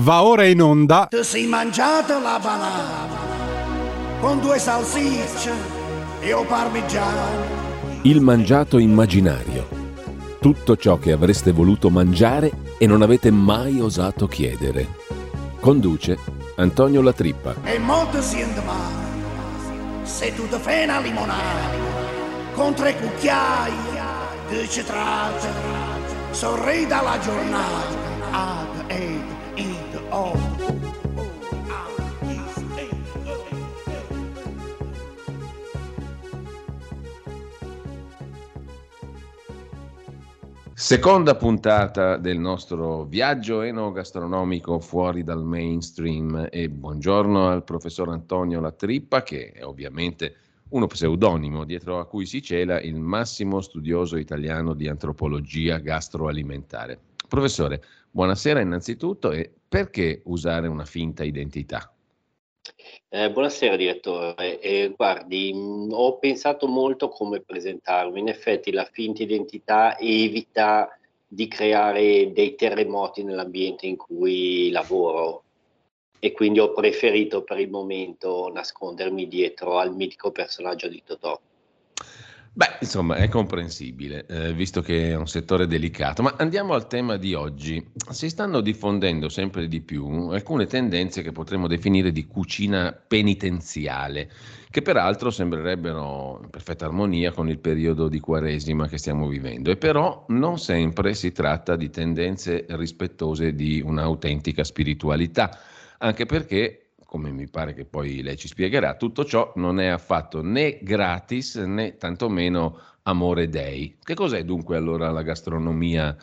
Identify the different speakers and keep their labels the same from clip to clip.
Speaker 1: Va ora in onda.
Speaker 2: Ti sei mangiato la banana con due salsicce e o parmigiano.
Speaker 3: Il mangiato immaginario. Tutto ciò che avreste voluto mangiare e non avete mai osato chiedere. Conduce Antonio Latrippa.
Speaker 2: E molto siente male. Se tu ti fai una limonata con tre cucchiai di citrate, sorridi dalla giornata. Ad, o.
Speaker 3: Seconda puntata del nostro viaggio enogastronomico fuori dal mainstream e buongiorno al professor Antonio Latrippa che è ovviamente uno pseudonimo dietro a cui si cela il massimo studioso italiano di antropologia gastroalimentare. Professore, buonasera innanzitutto e perché usare una finta identità?
Speaker 4: Eh, buonasera direttore, eh, guardi, mh, ho pensato molto come presentarmi, in effetti la finta identità evita di creare dei terremoti nell'ambiente in cui lavoro e quindi ho preferito per il momento nascondermi dietro al mitico personaggio di Totò.
Speaker 3: Beh, insomma, è comprensibile, eh, visto che è un settore delicato. Ma andiamo al tema di oggi. Si stanno diffondendo sempre di più alcune tendenze che potremmo definire di cucina penitenziale, che peraltro sembrerebbero in perfetta armonia con il periodo di quaresima che stiamo vivendo. E però non sempre si tratta di tendenze rispettose di un'autentica spiritualità, anche perché come mi pare che poi lei ci spiegherà, tutto ciò non è affatto né gratis né tantomeno amore dei. Che cos'è dunque allora la gastronomia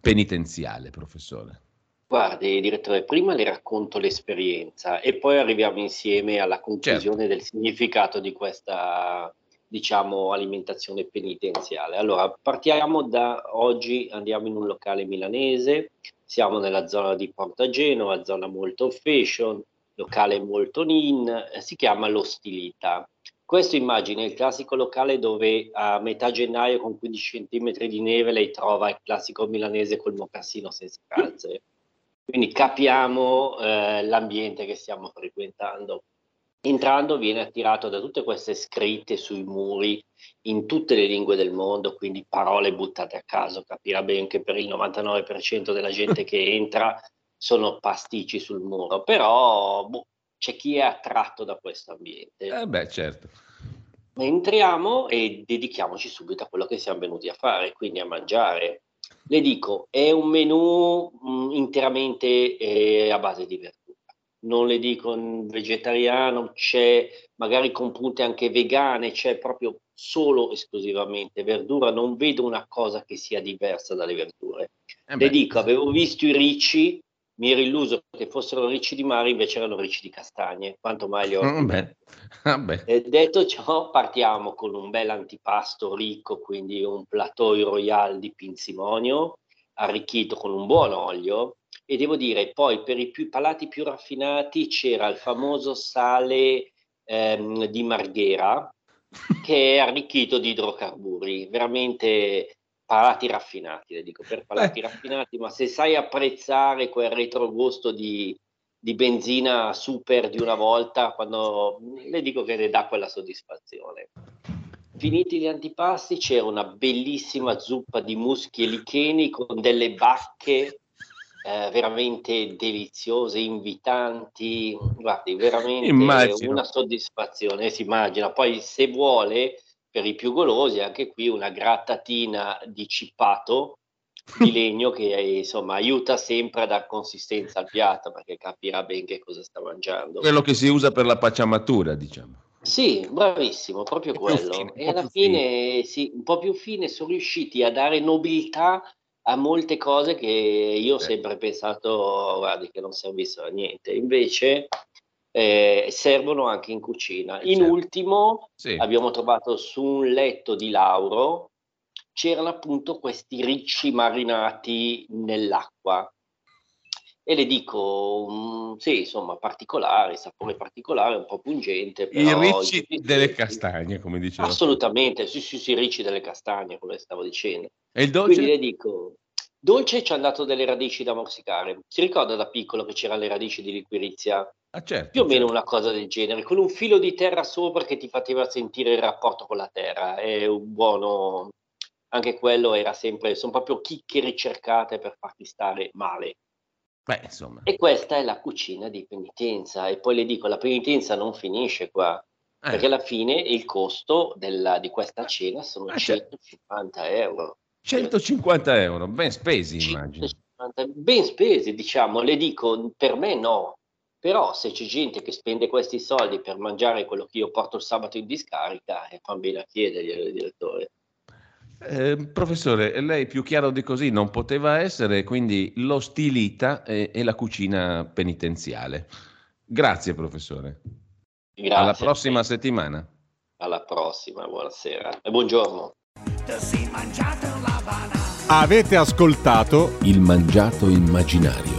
Speaker 3: penitenziale, professore?
Speaker 4: Guardi, direttore, prima le racconto l'esperienza e poi arriviamo insieme alla conclusione
Speaker 3: Certo.
Speaker 4: del significato di questa, diciamo, alimentazione penitenziale. Allora, partiamo da oggi, andiamo in un locale milanese, siamo nella zona di Porta Genova, zona molto fashion, locale molto nin, eh, si chiama L'Ostilita. Questo immagina il classico locale dove a metà gennaio con 15 cm di neve lei trova il classico milanese col mocassino senza calze. Quindi capiamo eh, l'ambiente che stiamo frequentando. Entrando viene attirato da tutte queste scritte sui muri in tutte le lingue del mondo, quindi parole buttate a caso. Capirà ben che per il 99% della gente che entra sono pasticci sul muro, però boh, c'è chi è attratto da questo ambiente.
Speaker 3: Eh beh, certo.
Speaker 4: Entriamo e dedichiamoci subito a quello che siamo venuti a fare, quindi a mangiare. Le dico, è un menù mh, interamente eh, a base di verdura. Non le dico mm, vegetariano, c'è magari con punte anche vegane, c'è proprio solo esclusivamente verdura. Non vedo una cosa che sia diversa dalle verdure.
Speaker 3: Eh
Speaker 4: Le dico, avevo visto i ricci, mi ero illuso che fossero ricci di mare, invece erano ricci di castagne. Quanto mai li ho
Speaker 3: mm,
Speaker 4: e detto ciò, partiamo con un bel antipasto ricco, quindi un plateau royal di pinzimonio, arricchito con un buon olio. E devo dire, poi per i più, palati più raffinati c'era il famoso sale ehm, di Marghera, che è arricchito di idrocarburi, veramente palati raffinati, le dico per palati
Speaker 3: Beh.
Speaker 4: raffinati, ma se sai apprezzare quel retrogusto di, di benzina super di una volta, quando le dico che ne dà quella soddisfazione. Finiti gli antipasti, c'era una bellissima zuppa di muschi e licheni con delle bacche eh, veramente deliziose, invitanti. Guardi, veramente
Speaker 3: Immagino.
Speaker 4: una soddisfazione, si immagina. Poi, se vuole, per i più golosi, anche qui una grattatina di cippato di legno che insomma aiuta sempre a dar consistenza al piatto perché capirà ben che cosa sta mangiando.
Speaker 3: Quello che si usa per la pacciamatura, diciamo.
Speaker 4: Sì, bravissimo, proprio quello.
Speaker 3: fine,
Speaker 4: E alla fine, sì, un po' più fine sono riusciti a dare nobiltà a molte cose che io ho sempre pensato, guardi, che non servissero a niente. Invece eh, servono anche in cucina.
Speaker 3: Eh,
Speaker 4: In
Speaker 3: certo.
Speaker 4: ultimo
Speaker 3: Sì.
Speaker 4: abbiamo trovato su un letto di Lauro c'erano appunto questi ricci marinati nell'acqua. E le dico, mm, sì, insomma, particolare, sapore particolare, un po' pungente,
Speaker 3: I
Speaker 4: però
Speaker 3: ricci
Speaker 4: tutti-
Speaker 3: delle castagne, come diceva.
Speaker 4: Assolutamente, sì, sì, sì, ricci delle castagne, come stavo dicendo.
Speaker 3: E il
Speaker 4: Quindi
Speaker 3: dolce?
Speaker 4: le dico, Dolce ci hanno dato delle radici da morsicare. Si ricorda da piccolo che c'erano le radici di liquirizia?
Speaker 3: Ah, certo,
Speaker 4: Più o meno
Speaker 3: certo.
Speaker 4: una cosa del genere, con un filo di terra sopra che ti faceva sentire il rapporto con la terra. È un buono, anche quello era sempre, sono proprio chicche ricercate per farti stare male.
Speaker 3: Beh, insomma.
Speaker 4: E questa è la cucina di penitenza. E poi le dico, la penitenza non finisce qua,
Speaker 3: Eh,
Speaker 4: perché alla fine il costo della- di questa cena sono
Speaker 3: Ah, certo.
Speaker 4: 150 euro.
Speaker 3: 150 euro, ben spesi immagino.
Speaker 4: 150 ben spesi, diciamo, le dico, per me no, però se c'è gente che spende questi soldi per mangiare quello che io porto il sabato in discarica, eh, fa bene a chiederglielo, direttore.
Speaker 3: Eh, professore, lei più chiaro di così non poteva essere, quindi l'ostilita e, e la cucina penitenziale. Grazie, professore.
Speaker 4: Grazie.
Speaker 3: Alla prossima settimana.
Speaker 4: Alla prossima, buonasera e buongiorno.
Speaker 1: Avete ascoltato
Speaker 5: Il mangiato immaginario